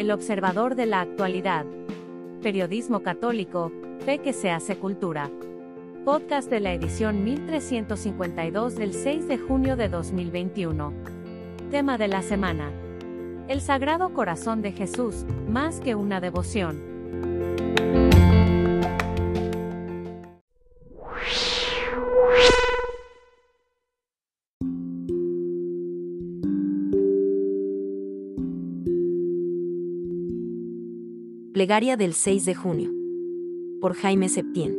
El observador de la actualidad. Periodismo católico, fe que se hace cultura. Podcast de la edición 1352 del 6 de junio de 2021. Tema de la semana. El Sagrado Corazón de Jesús, más que una devoción. Plegaria del 6 de junio. Por Jaime Septién.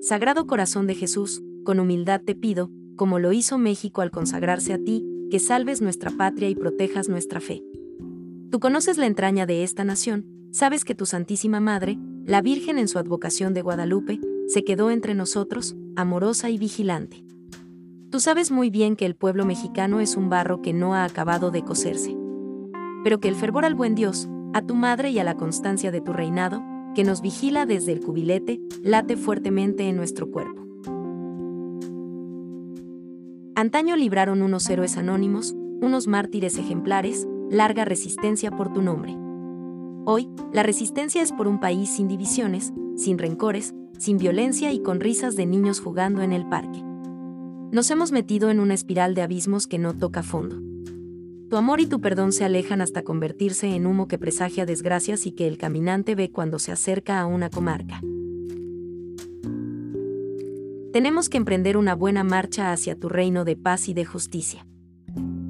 Sagrado Corazón de Jesús, con humildad te pido, como lo hizo México al consagrarse a ti, que salves nuestra patria y protejas nuestra fe. Tú conoces la entraña de esta nación, sabes que tu Santísima Madre, la Virgen en su advocación de Guadalupe, se quedó entre nosotros, amorosa y vigilante. Tú sabes muy bien que el pueblo mexicano es un barro que no ha acabado de coserse. Pero que el fervor al buen Dios, a tu madre y a la constancia de tu reinado, que nos vigila desde el cubilete, late fuertemente en nuestro cuerpo. Antaño libraron unos héroes anónimos, unos mártires ejemplares, larga resistencia por tu nombre. Hoy, la resistencia es por un país sin divisiones, sin rencores, sin violencia y con risas de niños jugando en el parque. Nos hemos metido en una espiral de abismos que no toca fondo. Tu amor y tu perdón se alejan hasta convertirse en humo que presagia desgracias y que el caminante ve cuando se acerca a una comarca. Tenemos que emprender una buena marcha hacia tu reino de paz y de justicia.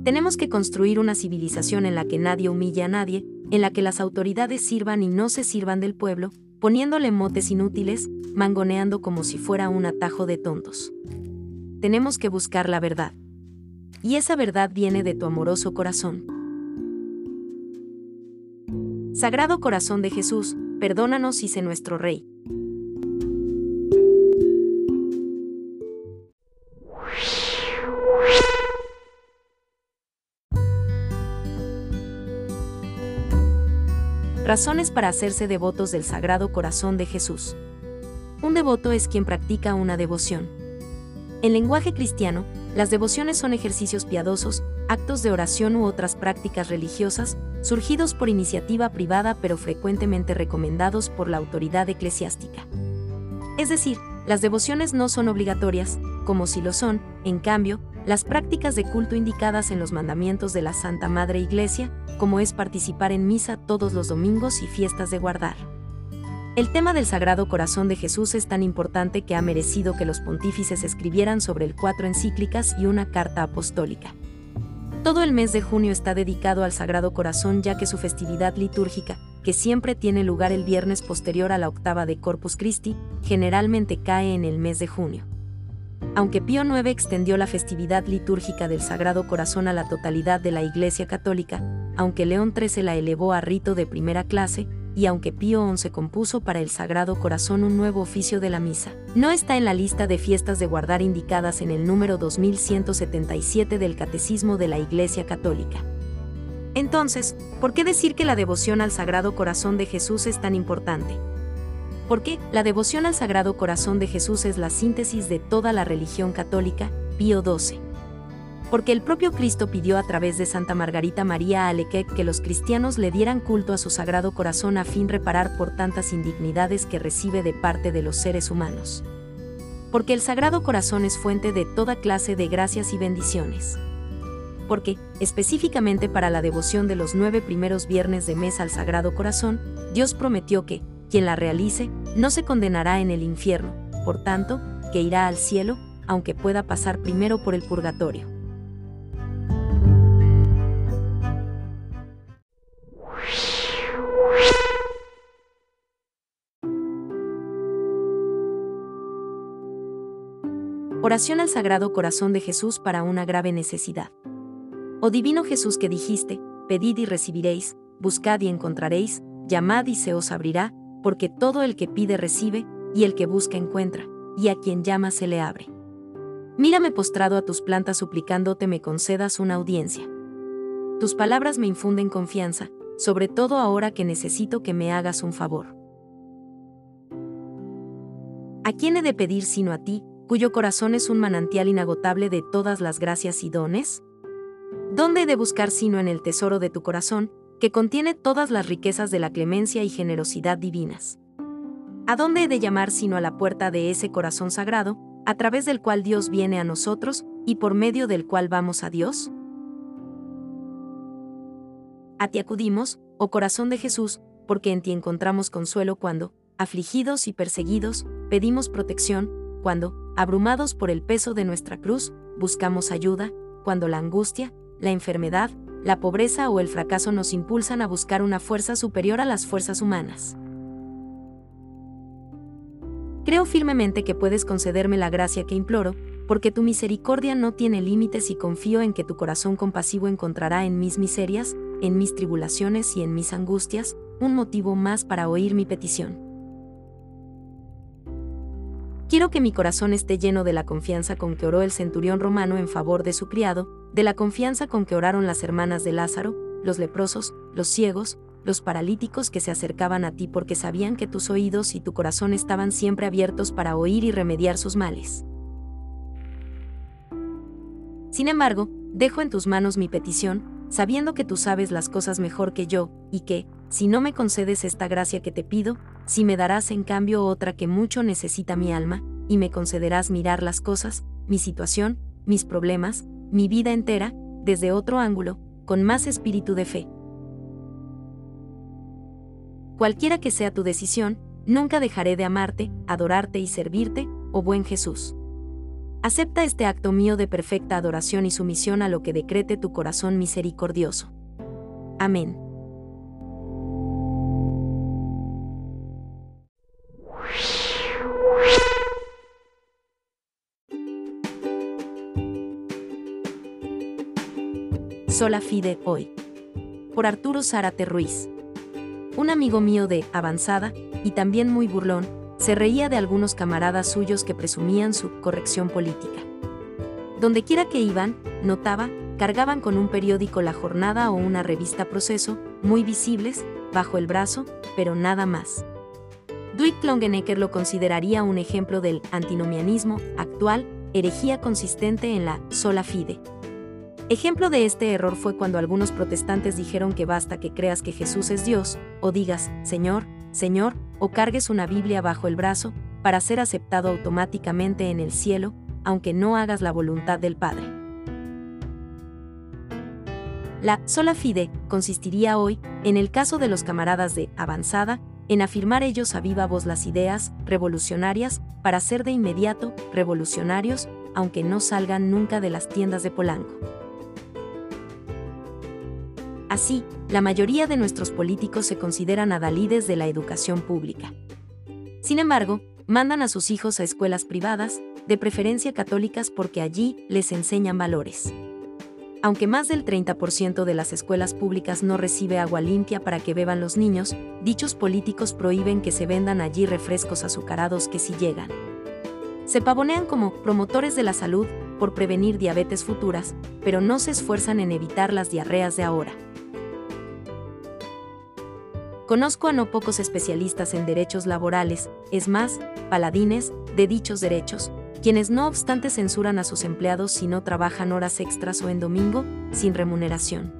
Tenemos que construir una civilización en la que nadie humille a nadie, en la que las autoridades sirvan y no se sirvan del pueblo, poniéndole motes inútiles, mangoneando como si fuera un atajo de tontos. Tenemos que buscar la verdad y esa verdad viene de tu amoroso corazón. Sagrado Corazón de Jesús, perdónanos y sé nuestro Rey. Razones para hacerse devotos del Sagrado Corazón de Jesús. Un devoto es quien practica una devoción. En lenguaje cristiano, las devociones son ejercicios piadosos, actos de oración u otras prácticas religiosas, surgidos por iniciativa privada pero frecuentemente recomendados por la autoridad eclesiástica. Es decir, las devociones no son obligatorias, como si lo son, en cambio, las prácticas de culto indicadas en los mandamientos de la Santa Madre Iglesia, como es participar en misa todos los domingos y fiestas de guardar. El tema del Sagrado Corazón de Jesús es tan importante que ha merecido que los pontífices escribieran sobre él cuatro encíclicas y una carta apostólica. Todo el mes de junio está dedicado al Sagrado Corazón ya que su festividad litúrgica, que siempre tiene lugar el viernes posterior a la octava de Corpus Christi, generalmente cae en el mes de junio. Aunque Pío IX extendió la festividad litúrgica del Sagrado Corazón a la totalidad de la Iglesia Católica, aunque León XIII la elevó a rito de primera clase, y aunque Pío XI compuso para el Sagrado Corazón un nuevo oficio de la misa, no está en la lista de fiestas de guardar indicadas en el número 2177 del Catecismo de la Iglesia Católica. Entonces, ¿por qué decir que la devoción al Sagrado Corazón de Jesús es tan importante? Porque la devoción al Sagrado Corazón de Jesús es la síntesis de toda la religión católica, Pío XII porque el propio Cristo pidió a través de Santa Margarita María Alequec que los cristianos le dieran culto a su sagrado corazón a fin reparar por tantas indignidades que recibe de parte de los seres humanos. Porque el sagrado corazón es fuente de toda clase de gracias y bendiciones. Porque, específicamente para la devoción de los nueve primeros viernes de mes al Sagrado Corazón, Dios prometió que, quien la realice, no se condenará en el infierno, por tanto, que irá al cielo, aunque pueda pasar primero por el purgatorio. Oración al Sagrado Corazón de Jesús para una grave necesidad. Oh Divino Jesús que dijiste, pedid y recibiréis, buscad y encontraréis, llamad y se os abrirá, porque todo el que pide recibe, y el que busca encuentra, y a quien llama se le abre. Mírame postrado a tus plantas suplicándote me concedas una audiencia. Tus palabras me infunden confianza, sobre todo ahora que necesito que me hagas un favor. ¿A quién he de pedir sino a ti, cuyo corazón es un manantial inagotable de todas las gracias y dones? ¿Dónde he de buscar sino en el tesoro de tu corazón, que contiene todas las riquezas de la clemencia y generosidad divinas. ¿A dónde he de llamar sino a la puerta de ese corazón sagrado, a través del cual Dios viene a nosotros y por medio del cual vamos a Dios? A ti acudimos, oh corazón de Jesús, porque en ti encontramos consuelo cuando, afligidos y perseguidos, pedimos protección, cuando, abrumados por el peso de nuestra cruz, buscamos ayuda, cuando la angustia, la enfermedad, la pobreza o el fracaso nos impulsan a buscar una fuerza superior a las fuerzas humanas. Creo firmemente que puedes concederme la gracia que imploro, porque tu misericordia no tiene límites y confío en que tu corazón compasivo encontrará en mis miserias, en mis tribulaciones y en mis angustias, un motivo más para oír mi petición. Quiero que mi corazón esté lleno de la confianza con que oró el centurión romano en favor de su criado, de la confianza con que oraron las hermanas de Lázaro, los leprosos, los ciegos, los paralíticos que se acercaban a ti porque sabían que tus oídos y tu corazón estaban siempre abiertos para oír y remediar sus males. Sin embargo, dejo en tus manos mi petición, sabiendo que tú sabes las cosas mejor que yo, y que, si no me concedes esta gracia que te pido, si me darás en cambio otra que mucho necesita mi alma, y me concederás mirar las cosas, mi situación, mis problemas, mi vida entera, desde otro ángulo, con más espíritu de fe. Cualquiera que sea tu decisión, nunca dejaré de amarte, adorarte y servirte, oh buen Jesús. Acepta este acto mío de perfecta adoración y sumisión a lo que decrete tu corazón misericordioso. Amén. Sola Fide hoy. Por Arturo Zárate Ruiz. Un amigo mío de avanzada, y también muy burlón, se reía de algunos camaradas suyos que presumían su corrección política. Dondequiera que iban, notaba, cargaban con un periódico La Jornada o una revista Proceso, muy visibles, bajo el brazo, pero nada más. Dwight Longenecker lo consideraría un ejemplo del antinomianismo actual, herejía consistente en la sola fide. Ejemplo de este error fue cuando algunos protestantes dijeron que basta que creas que Jesús es Dios, o digas, Señor, Señor, o cargues una Biblia bajo el brazo, para ser aceptado automáticamente en el cielo, aunque no hagas la voluntad del Padre. La sola fide consistiría hoy, en el caso de los camaradas de avanzada, en afirmar ellos a viva voz las ideas revolucionarias para ser de inmediato revolucionarios, aunque no salgan nunca de las tiendas de Polanco. Así, la mayoría de nuestros políticos se consideran adalides de la educación pública. Sin embargo, mandan a sus hijos a escuelas privadas, de preferencia católicas porque allí les enseñan valores. Aunque más del 30% de las escuelas públicas no recibe agua limpia para que beban los niños, dichos políticos prohíben que se vendan allí refrescos azucarados que sí llegan. Se pavonean como promotores de la salud por prevenir diabetes futuras, pero no se esfuerzan en evitar las diarreas de ahora. Conozco a no pocos especialistas en derechos laborales, es más, paladines de dichos derechos, quienes no obstante censuran a sus empleados si no trabajan horas extras o en domingo, sin remuneración.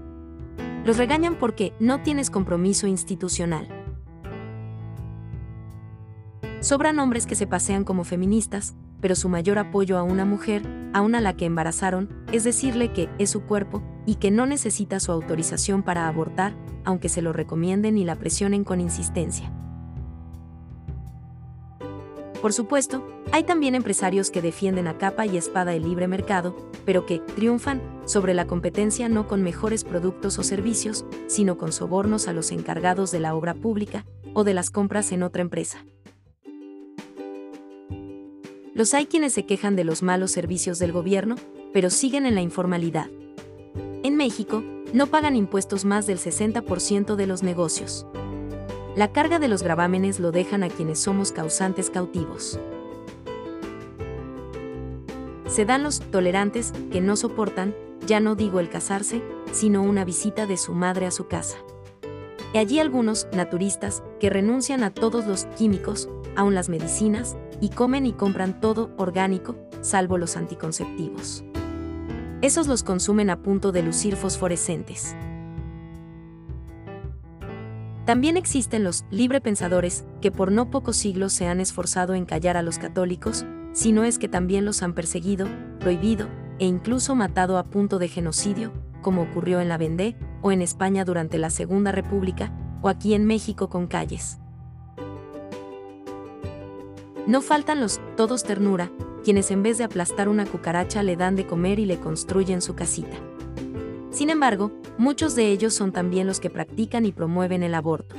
Los regañan porque no tienes compromiso institucional. Sobran hombres que se pasean como feministas, pero su mayor apoyo a una mujer, a una a la que embarazaron, es decirle que es su cuerpo y que no necesita su autorización para abortar, aunque se lo recomienden y la presionen con insistencia. Por supuesto, hay también empresarios que defienden a capa y espada el libre mercado, pero que triunfan sobre la competencia no con mejores productos o servicios, sino con sobornos a los encargados de la obra pública o de las compras en otra empresa. Los hay quienes se quejan de los malos servicios del gobierno, pero siguen en la informalidad. En México, no pagan impuestos más del 60% de los negocios. La carga de los gravámenes lo dejan a quienes somos causantes cautivos. Se dan los tolerantes que no soportan, ya no digo el casarse, sino una visita de su madre a su casa. Y allí algunos naturistas que renuncian a todos los químicos, aun las medicinas, y comen y compran todo orgánico, salvo los anticonceptivos. Esos los consumen a punto de lucir fosforescentes. También existen los librepensadores, que por no pocos siglos se han esforzado en callar a los católicos, si no es que también los han perseguido, prohibido e incluso matado a punto de genocidio, como ocurrió en la Vendée o en España durante la Segunda República, o aquí en México con calles. No faltan los todos ternura, quienes en vez de aplastar una cucaracha le dan de comer y le construyen su casita. Sin embargo, muchos de ellos son también los que practican y promueven el aborto.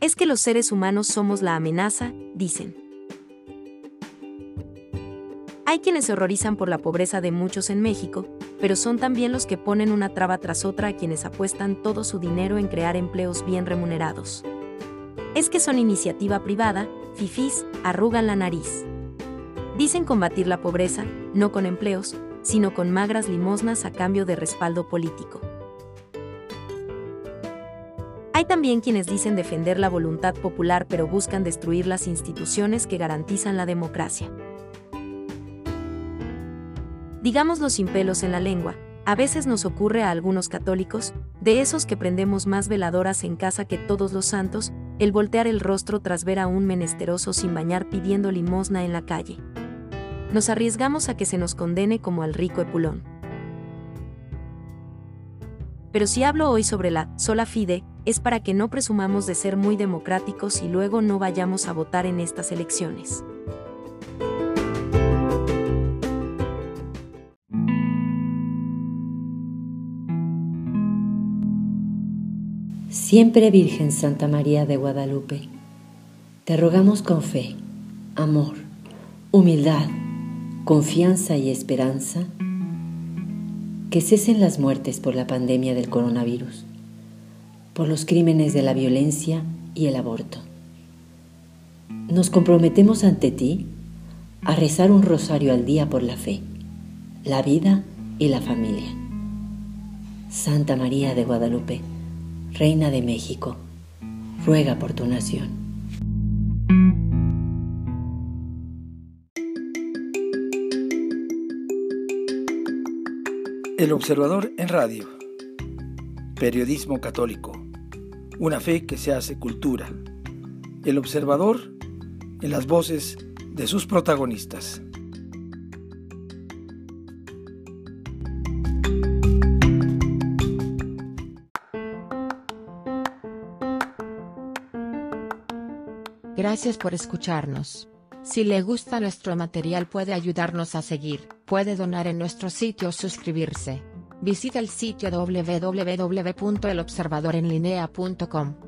Es que los seres humanos somos la amenaza, dicen. Hay quienes se horrorizan por la pobreza de muchos en México, pero son también los que ponen una traba tras otra a quienes apuestan todo su dinero en crear empleos bien remunerados. Es que son iniciativa privada, fifís, arrugan la nariz. Dicen combatir la pobreza, no con empleos, sino con magras limosnas a cambio de respaldo político. Hay también quienes dicen defender la voluntad popular pero buscan destruir las instituciones que garantizan la democracia. Digámoslo sin pelos en la lengua, a veces nos ocurre a algunos católicos, de esos que prendemos más veladoras en casa que todos los santos, el voltear el rostro tras ver a un menesteroso sin bañar pidiendo limosna en la calle. Nos arriesgamos a que se nos condene como al rico Epulón. Pero si hablo hoy sobre la sola fide, es para que no presumamos de ser muy democráticos y luego no vayamos a votar en estas elecciones. Siempre Virgen Santa María de Guadalupe, te rogamos con fe, amor, humildad, confianza y esperanza que cesen las muertes por la pandemia del coronavirus, por los crímenes de la violencia y el aborto. Nos comprometemos ante ti a rezar un rosario al día por la fe, la vida y la familia. Santa María de Guadalupe, Reina de México, ruega por tu nación. El Observador en Radio. Periodismo católico. Una fe que se hace cultura. El Observador en las voces de sus protagonistas. Gracias por escucharnos. Si le gusta nuestro material puede ayudarnos a seguir, puede donar en nuestro sitio o suscribirse. Visita el sitio www.elobservadorenlinea.com.